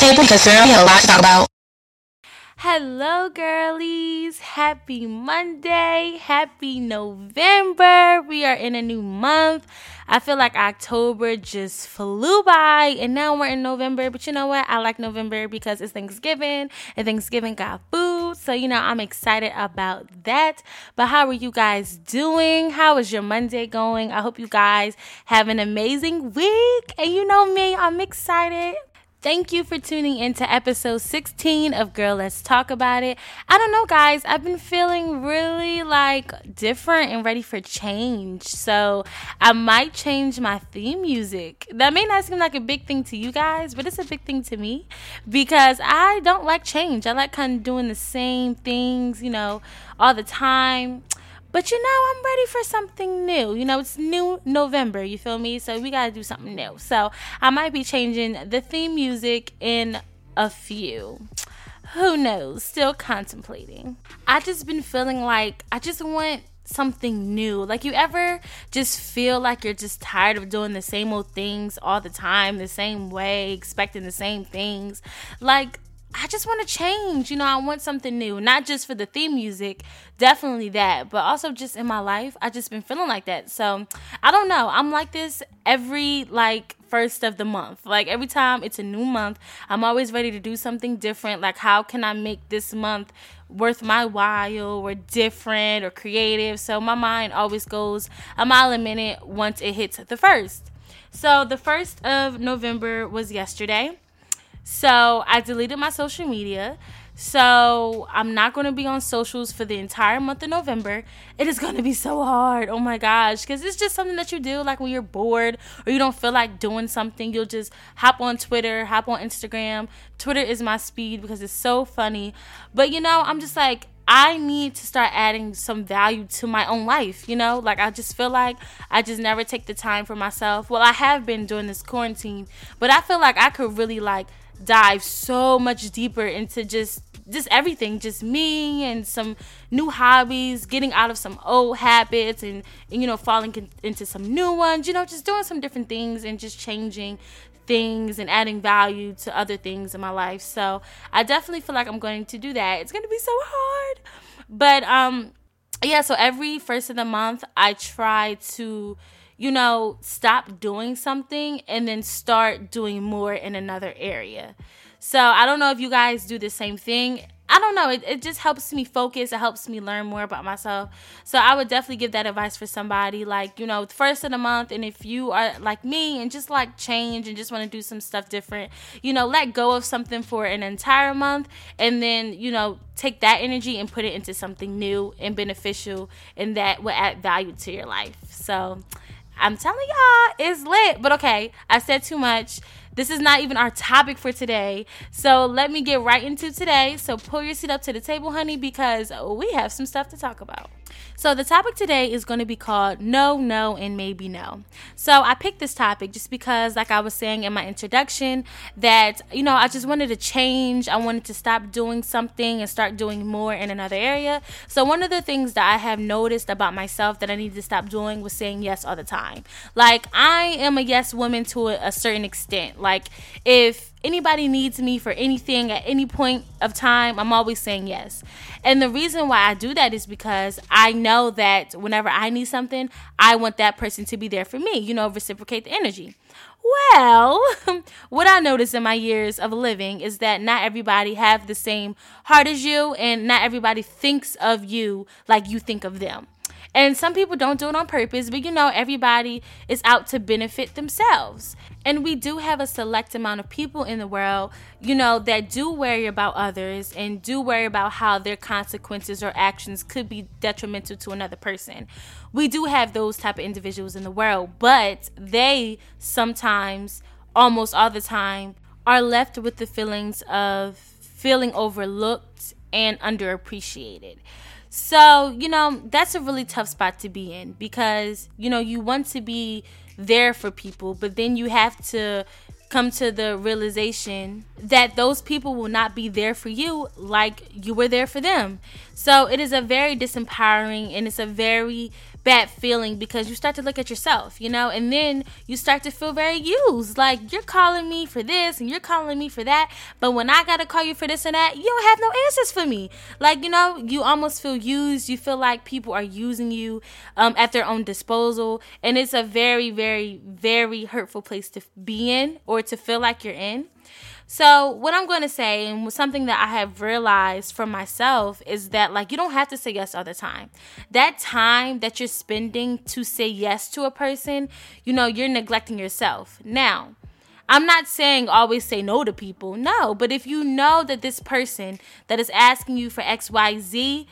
table because girl, we have a lot to talk about. Hello, girlies. Happy Monday. Happy November. We are in a new month. I feel like October just flew by and now we're in November. But you know what? I like November because it's Thanksgiving and Thanksgiving got food. So, you know, I'm excited about that. But how are you guys doing? How is your Monday going? I hope you guys have an amazing week. And you know me, I'm excited. Thank you for tuning in to episode 16 of Girl Let's Talk About It. I don't know, guys, I've been feeling really like different and ready for change. So I might change my theme music. That may not seem like a big thing to you guys, but it's a big thing to me because I don't like change. I like kind of doing the same things, you know, all the time. But you know, I'm ready for something new. You know, it's new November, you feel me? So we got to do something new. So I might be changing the theme music in a few. Who knows? Still contemplating. I just been feeling like I just want something new. Like you ever just feel like you're just tired of doing the same old things all the time, the same way, expecting the same things. Like I just want to change. You know, I want something new, not just for the theme music, definitely that, but also just in my life. I just been feeling like that. So, I don't know. I'm like this every like first of the month. Like every time it's a new month, I'm always ready to do something different. Like how can I make this month worth my while or different or creative? So, my mind always goes a mile a minute once it hits the first. So, the first of November was yesterday. So I deleted my social media. So I'm not going to be on socials for the entire month of November. It is going to be so hard. Oh my gosh. Because it's just something that you do like when you're bored or you don't feel like doing something. You'll just hop on Twitter, hop on Instagram. Twitter is my speed because it's so funny. But you know, I'm just like, I need to start adding some value to my own life, you know? Like, I just feel like I just never take the time for myself. Well, I have been during this quarantine, but I feel like I could really, like, dive so much deeper into just just everything just me and some new hobbies getting out of some old habits and, and you know falling into some new ones you know just doing some different things and just changing things and adding value to other things in my life. So i definitely feel like i'm going to do that. It's going to be so hard but um yeah so every first of the month i try to you know, stop doing something and then start doing more in another area. So I don't know if you guys do the same thing. I don't know. It, it just helps me focus. It helps me learn more about myself. So I would definitely give that advice for somebody like, you know, first of the month. And if you are like me and just like change and just want to do some stuff different, you know, let go of something for an entire month and then, you know, take that energy and put it into something new and beneficial and that will add value to your life. So I'm telling y'all, it's lit. But okay, I said too much. This is not even our topic for today. So let me get right into today. So pull your seat up to the table, honey, because we have some stuff to talk about. So, the topic today is going to be called No, No, and Maybe No. So, I picked this topic just because, like I was saying in my introduction, that, you know, I just wanted to change. I wanted to stop doing something and start doing more in another area. So, one of the things that I have noticed about myself that I need to stop doing was saying yes all the time. Like, I am a yes woman to a, certain extent. Like, if anybody needs me for anything at any point of time, I'm always saying yes. And the reason why I do that is because I know that whenever I need something, I want that person to be there for me, you know, reciprocate the energy. Well, what I noticed in my years of living is that not everybody have the same heart as you and not everybody thinks of you like you think of them. And some people don't do it on purpose, but you know, everybody is out to benefit themselves. And we do have a select amount of people in the world, you know, that do worry about others and do worry about how their consequences or actions could be detrimental to another person. We do have those type of individuals in the world, but they sometimes, almost all the time, are left with the feelings of feeling overlooked and underappreciated. So, you know, that's a really tough spot to be in because, you know, you want to be there for people, but then you have to come to the realization that those people will not be there for you like you were there for them. So it is a very disempowering and it's a very bad feeling because you start to look at yourself, you know, and then you start to feel very used. Like you're calling me for this and you're calling me for that, but when I gotta call you for this and that, you don't have no answers for me. Like, you know, you almost feel used. You feel like people are using you um, at their own disposal. And it's a very, very, very hurtful place to be in or to feel like you're in. So, what I'm going to say, and something that I have realized for myself, is that like you don't have to say yes all the time. That time that you're spending to say yes to a person, you know, you're neglecting yourself. Now, I'm not saying always say no to people, no, but if you know that this person that is asking you for XYZ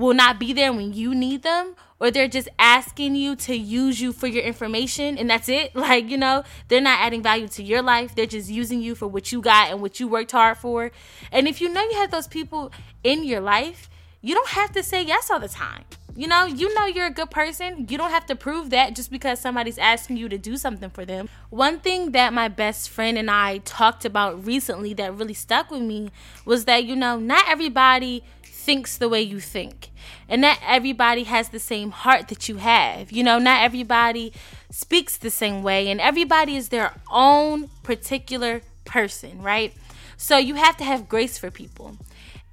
will not be there when you need them, or they're just asking you to use you for your information and that's it. Like, you know, they're not adding value to your life. They're just using you for what you got and what you worked hard for. And if you know you have those people in your life, you don't have to say yes all the time. You know, you know you're a good person. You don't have to prove that just because somebody's asking you to do something for them. One thing that my best friend and I talked about recently that really stuck with me was that, you know, not everybody thinks the way you think. And not everybody has the same heart that you have. You know, not everybody speaks the same way, and everybody is their own particular person, right? So you have to have grace for people.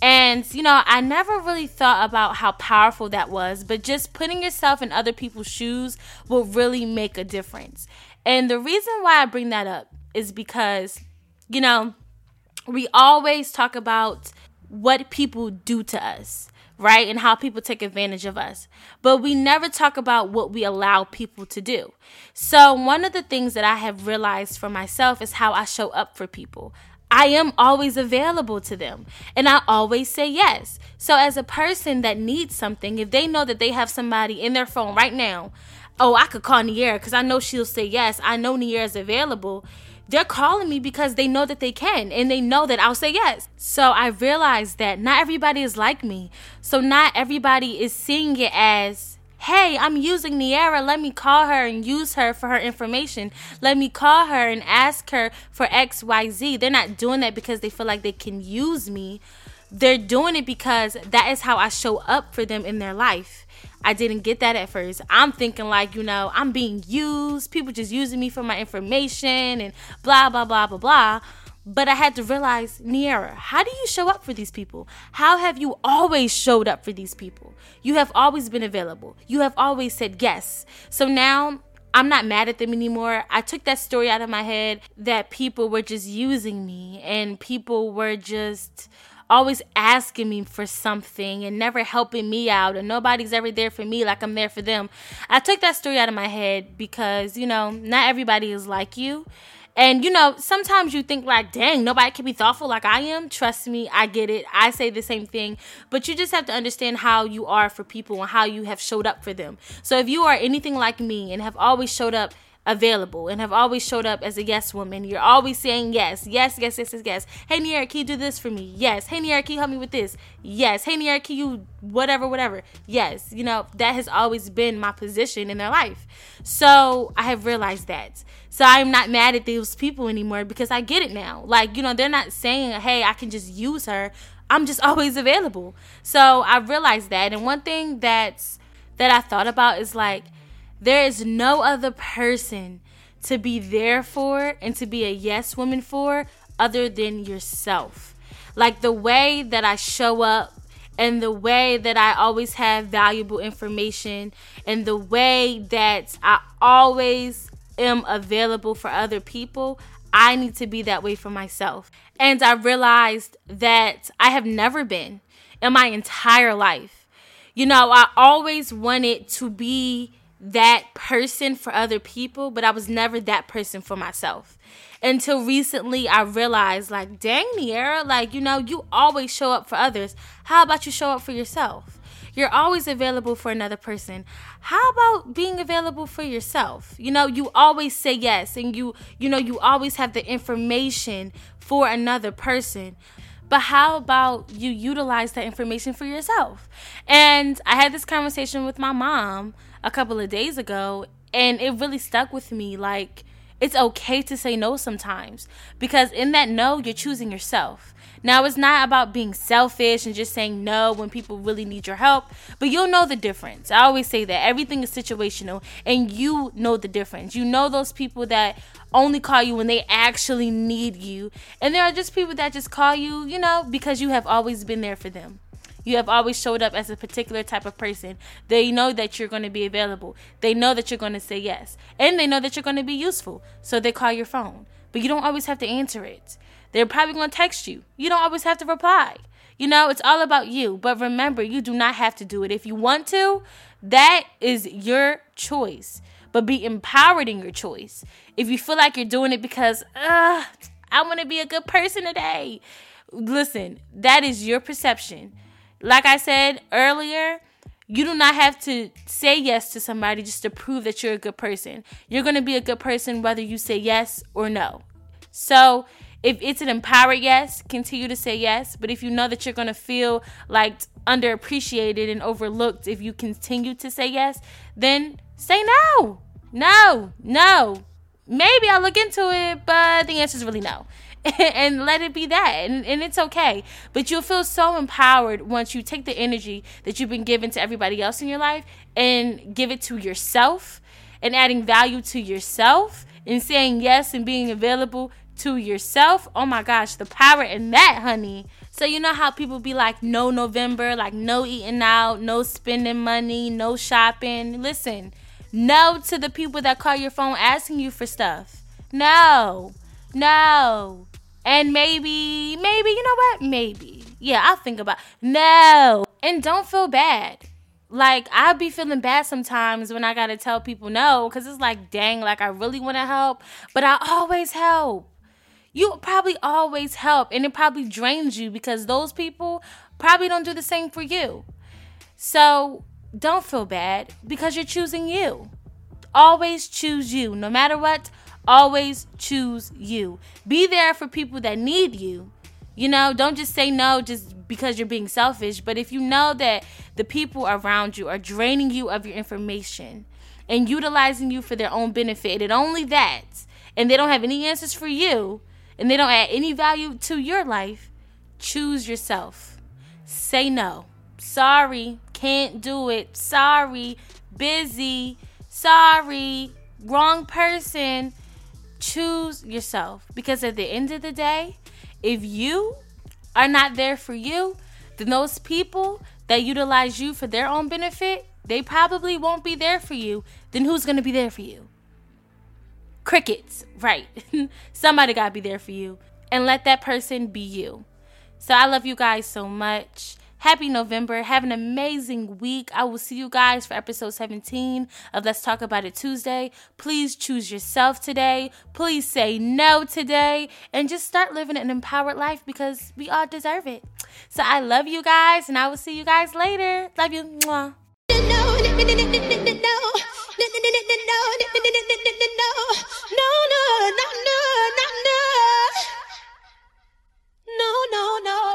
And, you know, I never really thought about how powerful that was, but just putting yourself in other people's shoes will really make a difference. And the reason why I bring that up is because, you know, we always talk about what people do to us, right? And how people take advantage of us. But we never talk about what we allow people to do. So, one of the things that I have realized for myself is how I show up for people. I am always available to them and I always say yes. So, as a person that needs something, if they know that they have somebody in their phone right now, oh, I could call Niera because I know she'll say yes. I know Niera is available they're calling me because they know that they can and they know that I'll say yes. So I realized that not everybody is like me. So not everybody is seeing it as, hey, I'm using Niera. Let me call her and use her for her information. Let me call her and ask her for XYZ. They're not doing that because they feel like they can use me. They're doing it because that is how I show up for them in their life. I didn't get that at first. I'm thinking like, you know, I'm being used, people just using me for my information and blah blah blah blah blah. But I had to realize, Niera, how do you show up for these people? How have you always showed up for these people? You have always been available. You have always said yes. So now I'm not mad at them anymore. I took that story out of my head that people were just using me and people were just always asking me for something and never helping me out and nobody's ever there for me like I'm there for them. I took that story out of my head because, you know, not everybody is like you. And you know, sometimes you think like, dang, nobody can be thoughtful like I am. Trust me, I get it. I say the same thing. But you just have to understand how you are for people and how you have showed up for them. So if you are anything like me and have always showed up available and have always showed up as a yes woman. You're always saying yes, yes, yes, yes, yes, yes. Hey, Niera, can you do this for me? Yes. Hey, Niera, can you help me with this? Yes. Hey, Niera, can you whatever, whatever? Yes. You know, that has always been my position in their life. So I have realized that. So I'm not mad at those people anymore because I get it now. Like, you know, they're not saying, hey, I can just use her. I'm just always available. So I realized that. And one thing that's that I thought about is like, there is no other person to be there for and to be a yes woman for other than yourself. Like the way that I show up and the way that I always have valuable information and the way that I always am available for other people, I need to be that way for myself. And I realized that I have never been in my entire life. You know, I always wanted to be that person for other people, but I was never that person for myself. Until recently, I realized, like, dang, Niera, like, you know, you always show up for others. How about you show up for yourself? You're always available for another person. How about being available for yourself? You know, you always say yes, and you, you know, you always have the information for another person but how about you utilize that information for yourself? And I had this conversation with my mom a couple of days ago and it really stuck with me like it's okay to say no sometimes because in that no you're choosing yourself Now, it's not about being selfish and just saying no when people really need your help, but you'll know the difference. I always say that everything is situational and you know the difference. You know those people that only call you when they actually need you, and there are just people that just call you, you know, because you have always been there for them. You have always showed up as a particular type of person. They know that you're going to be available. They know that you're going to say yes. And they know that you're going to be useful. So they call your phone. But you don't always have to answer it. They're probably going to text you. You don't always have to reply. You know, it's all about you. But remember, you do not have to do it. If you want to, that is your choice. But be empowered in your choice. If you feel like you're doing it because, I want to be a good person today, listen, that is your perception. Like I said earlier, you do not have to say yes to somebody just to prove that you're a good person. You're going to be a good person whether you say yes or no. So, if it's an empowered yes, continue to say yes. But if you know that you're going to feel like underappreciated and overlooked if you continue to say yes, then say no. No, no. Maybe I'll look into it, but the answer is really no. and let it be that. And, and it's okay. But you'll feel so empowered once you take the energy that you've been given to everybody else in your life and give it to yourself and adding value to yourself and saying yes and being available to yourself. Oh my gosh, the power in that, honey. So you know how people be like, no November, like no eating out, no spending money, no shopping. Listen, no to the people that call your phone asking you for stuff. No, no. And maybe, maybe, you know what? Maybe. Yeah, I'll think about no. And don't feel bad. Like I'll be feeling bad sometimes when I gotta tell people no, because it's like, dang, like I really wanna help, but I always help. You probably always help, and it probably drains you because those people probably don't do the same for you. So don't feel bad because you're choosing you. Always choose you. No matter what, Always choose you. Be there for people that need you. You know, don't just say no just because you're being selfish, but if you know that the people around you are draining you of your information and utilizing you for their own benefit, and only that, and they don't have any answers for you, and they don't add any value to your life, choose yourself. Say no. Sorry, can't do it. Sorry, busy. Sorry, wrong person choose yourself because at the end of the day, if you are not there for you, then those people that utilize you for their own benefit, they probably won't be there for you. Then who's going to be there for you? Crickets, right. Somebody got to be there for you. And let that person be you. So I love you guys so much. Happy November. Have an amazing week. I will see you guys for episode 17 of Let's Talk About It Tuesday. Please choose yourself today. Please say no today and just start living an empowered life because we all deserve it. So I love you guys and I will see you guys later. Love you. Mwah. no, no, no, no.